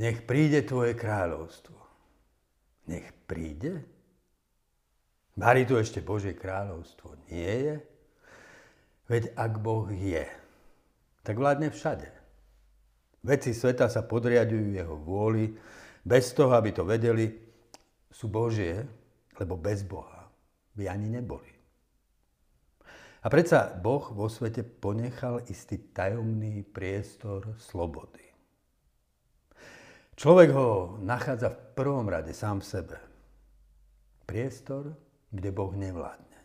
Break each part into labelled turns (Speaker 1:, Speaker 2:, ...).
Speaker 1: Nech príde tvoje kráľovstvo. Nech príde? Bari tu ešte Božie kráľovstvo nie je? Veď ak Boh je, tak vládne všade. Veci sveta sa podriadujú jeho vôli, bez toho, aby to vedeli, sú Božie, lebo bez Boha by ani neboli. A predsa Boh vo svete ponechal istý tajomný priestor slobody. Človek ho nachádza v prvom rade sám v sebe. Priestor, kde Boh nevládne.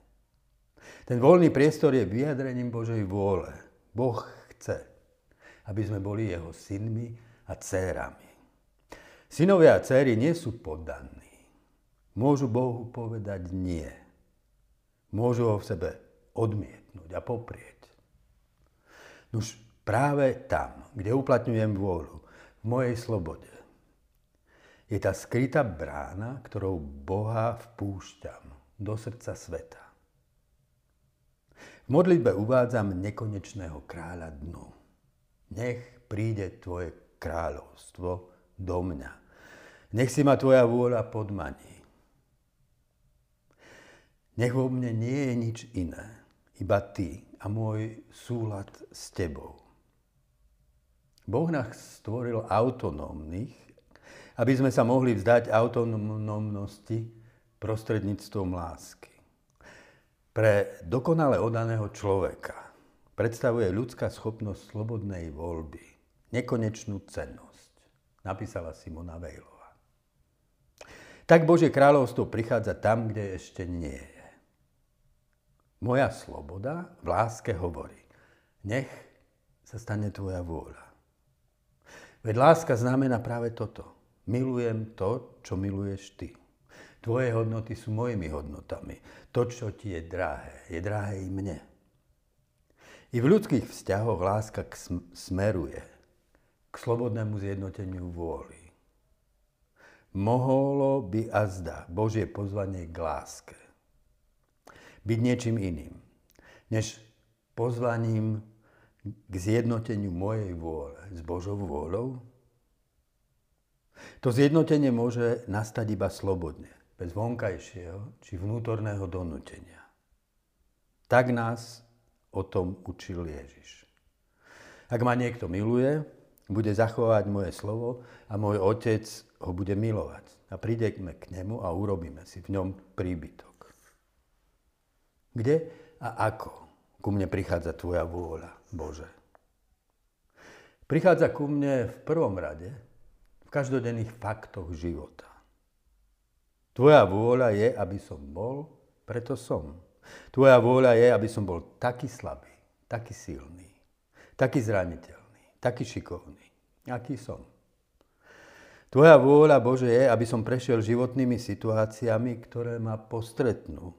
Speaker 1: Ten voľný priestor je vyjadrením Božej vôle. Boh chce, aby sme boli jeho synmi a dcérami. Synovia a céry nie sú poddaní. Môžu Bohu povedať nie. Môžu ho v sebe odmietnúť a poprieť. Už práve tam, kde uplatňujem vôľu, v mojej slobode, je tá skrytá brána, ktorou Boha vpúšťam do srdca sveta. V modlitbe uvádzam nekonečného kráľa dnu. Nech príde tvoje kráľovstvo do mňa. Nech si ma tvoja vôľa podmaní. Nech vo mne nie je nič iné, iba Ty a môj súlad s Tebou. Boh nás stvoril autonómnych, aby sme sa mohli vzdať autonómnosti prostredníctvom lásky. Pre dokonale odaného človeka predstavuje ľudská schopnosť slobodnej voľby nekonečnú cennosť, napísala Simona Vejlová. Tak Božie kráľovstvo prichádza tam, kde ešte nie je. Moja sloboda v láske hovorí, nech sa stane tvoja vôľa. Veď láska znamená práve toto. Milujem to, čo miluješ ty. Tvoje hodnoty sú mojimi hodnotami. To, čo ti je drahé, je drahé i mne. I v ľudských vzťahoch láska smeruje k slobodnému zjednoteniu vôly. Mohlo by azda Božie pozvanie k láske byť niečím iným, než pozvaním k zjednoteniu mojej vôle s Božou vôľou? To zjednotenie môže nastať iba slobodne, bez vonkajšieho či vnútorného donútenia. Tak nás o tom učil Ježiš. Ak ma niekto miluje, bude zachovať moje slovo a môj otec ho bude milovať. A prídeme k nemu a urobíme si v ňom príbytok. Kde a ako ku mne prichádza Tvoja vôľa, Bože? Prichádza ku mne v prvom rade v každodenných faktoch života. Tvoja vôľa je, aby som bol, preto som. Tvoja vôľa je, aby som bol taký slabý, taký silný, taký zraniteľný, taký šikovný, aký som. Tvoja vôľa, Bože, je, aby som prešiel životnými situáciami, ktoré ma postretnú,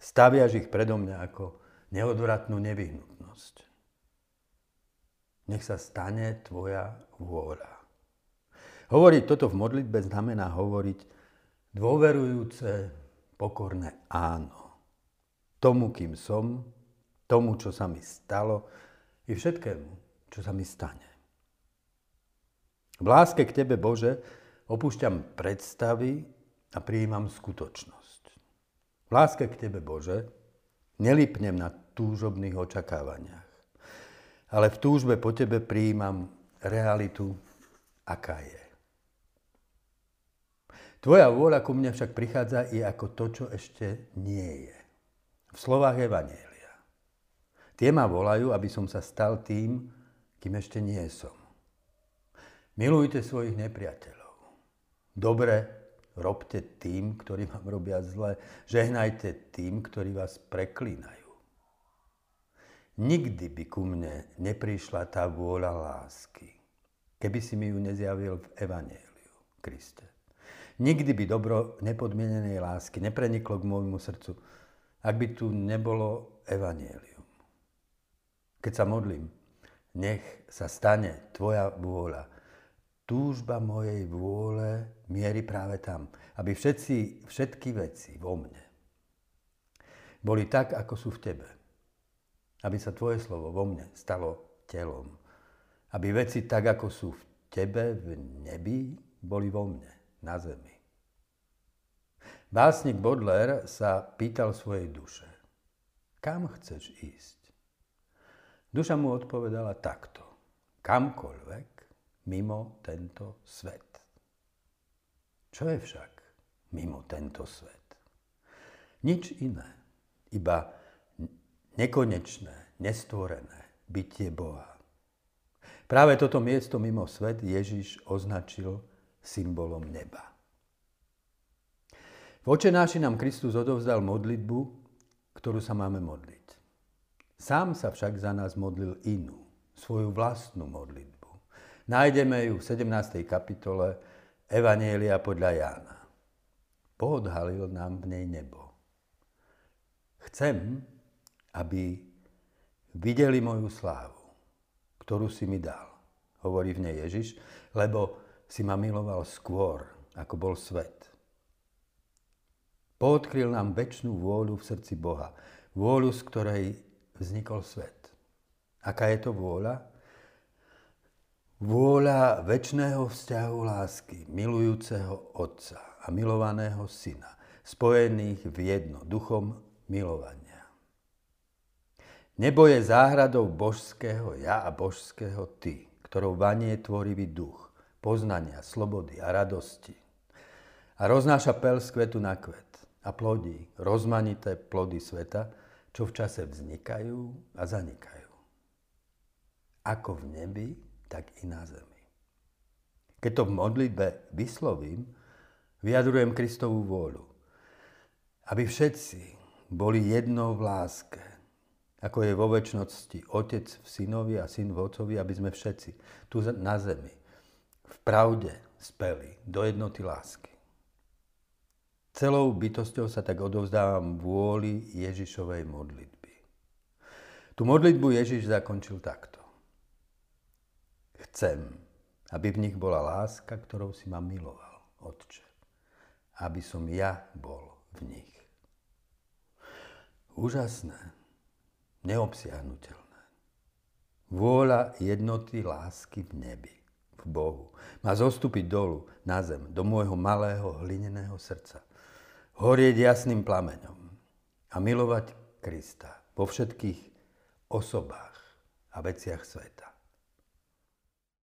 Speaker 1: Staviaš ich predo mňa ako neodvratnú nevyhnutnosť. Nech sa stane tvoja vôľa. Hovoriť toto v modlitbe znamená hovoriť dôverujúce, pokorné áno. Tomu, kým som, tomu, čo sa mi stalo i všetkému, čo sa mi stane. V láske k Tebe, Bože, opúšťam predstavy a prijímam skutočnosť. V láske k Tebe, Bože, nelipnem na túžobných očakávaniach, ale v túžbe po Tebe prijímam realitu, aká je. Tvoja vôľa ku mne však prichádza i ako to, čo ešte nie je. V slovách Evanielia. Tie ma volajú, aby som sa stal tým, kým ešte nie som. Milujte svojich nepriateľov. Dobre Robte tým, ktorí vám robia zle. Žehnajte tým, ktorí vás preklínajú. Nikdy by ku mne neprišla tá vôľa lásky, keby si mi ju nezjavil v Evangeliu, Kriste. Nikdy by dobro nepodmienenej lásky nepreniklo k môjmu srdcu, ak by tu nebolo Evangelium. Keď sa modlím, nech sa stane Tvoja vôľa, túžba mojej vôle mierí práve tam, aby všetci, všetky veci vo mne boli tak, ako sú v tebe. Aby sa tvoje slovo vo mne stalo telom. Aby veci tak, ako sú v tebe v nebi, boli vo mne, na zemi. Básnik Baudelaire sa pýtal svojej duše, kam chceš ísť? Duša mu odpovedala takto, kamkoľvek mimo tento svet. Čo je však mimo tento svet? Nič iné, iba nekonečné, nestvorené bytie Boha. Práve toto miesto mimo svet Ježiš označil symbolom neba. V očenáši nám Kristus odovzdal modlitbu, ktorú sa máme modliť. Sám sa však za nás modlil inú, svoju vlastnú modlitbu. Nájdeme ju v 17. kapitole Evanielia podľa Jána. Poodhalil nám v nej nebo. Chcem, aby videli moju slávu ktorú si mi dal. Hovorí v nej Ježiš, lebo si ma miloval skôr, ako bol svet. Poodkryl nám väčšnú vôľu v srdci Boha. Vôľu, z ktorej vznikol svet. Aká je to vôľa? Vôľa väčšného vzťahu lásky, milujúceho Otca a milovaného Syna, spojených v jedno, duchom milovania. Nebo je záhradou božského ja a božského ty, ktorou vanie tvorivý duch, poznania, slobody a radosti. A roznáša pel z kvetu na kvet a plodí rozmanité plody sveta, čo v čase vznikajú a zanikajú. Ako v nebi, tak i na zemi. Keď to v modlitbe vyslovím, vyjadrujem Kristovú vôľu, aby všetci boli jednou v láske, ako je vo väčšnosti Otec v synovi a syn v Otcovi, aby sme všetci tu na zemi v pravde speli do jednoty lásky. Celou bytosťou sa tak odovzdávam vôli Ježišovej modlitby. Tu modlitbu Ježiš zakončil takto. Chcem, aby v nich bola láska, ktorou si ma miloval, Otče. Aby som ja bol v nich. Úžasné neobsiahnutelné. Vôľa jednoty lásky v nebi, v Bohu, má zostúpiť dolu na zem, do môjho malého hlineného srdca. Horieť jasným plameňom a milovať Krista vo všetkých osobách a veciach sveta.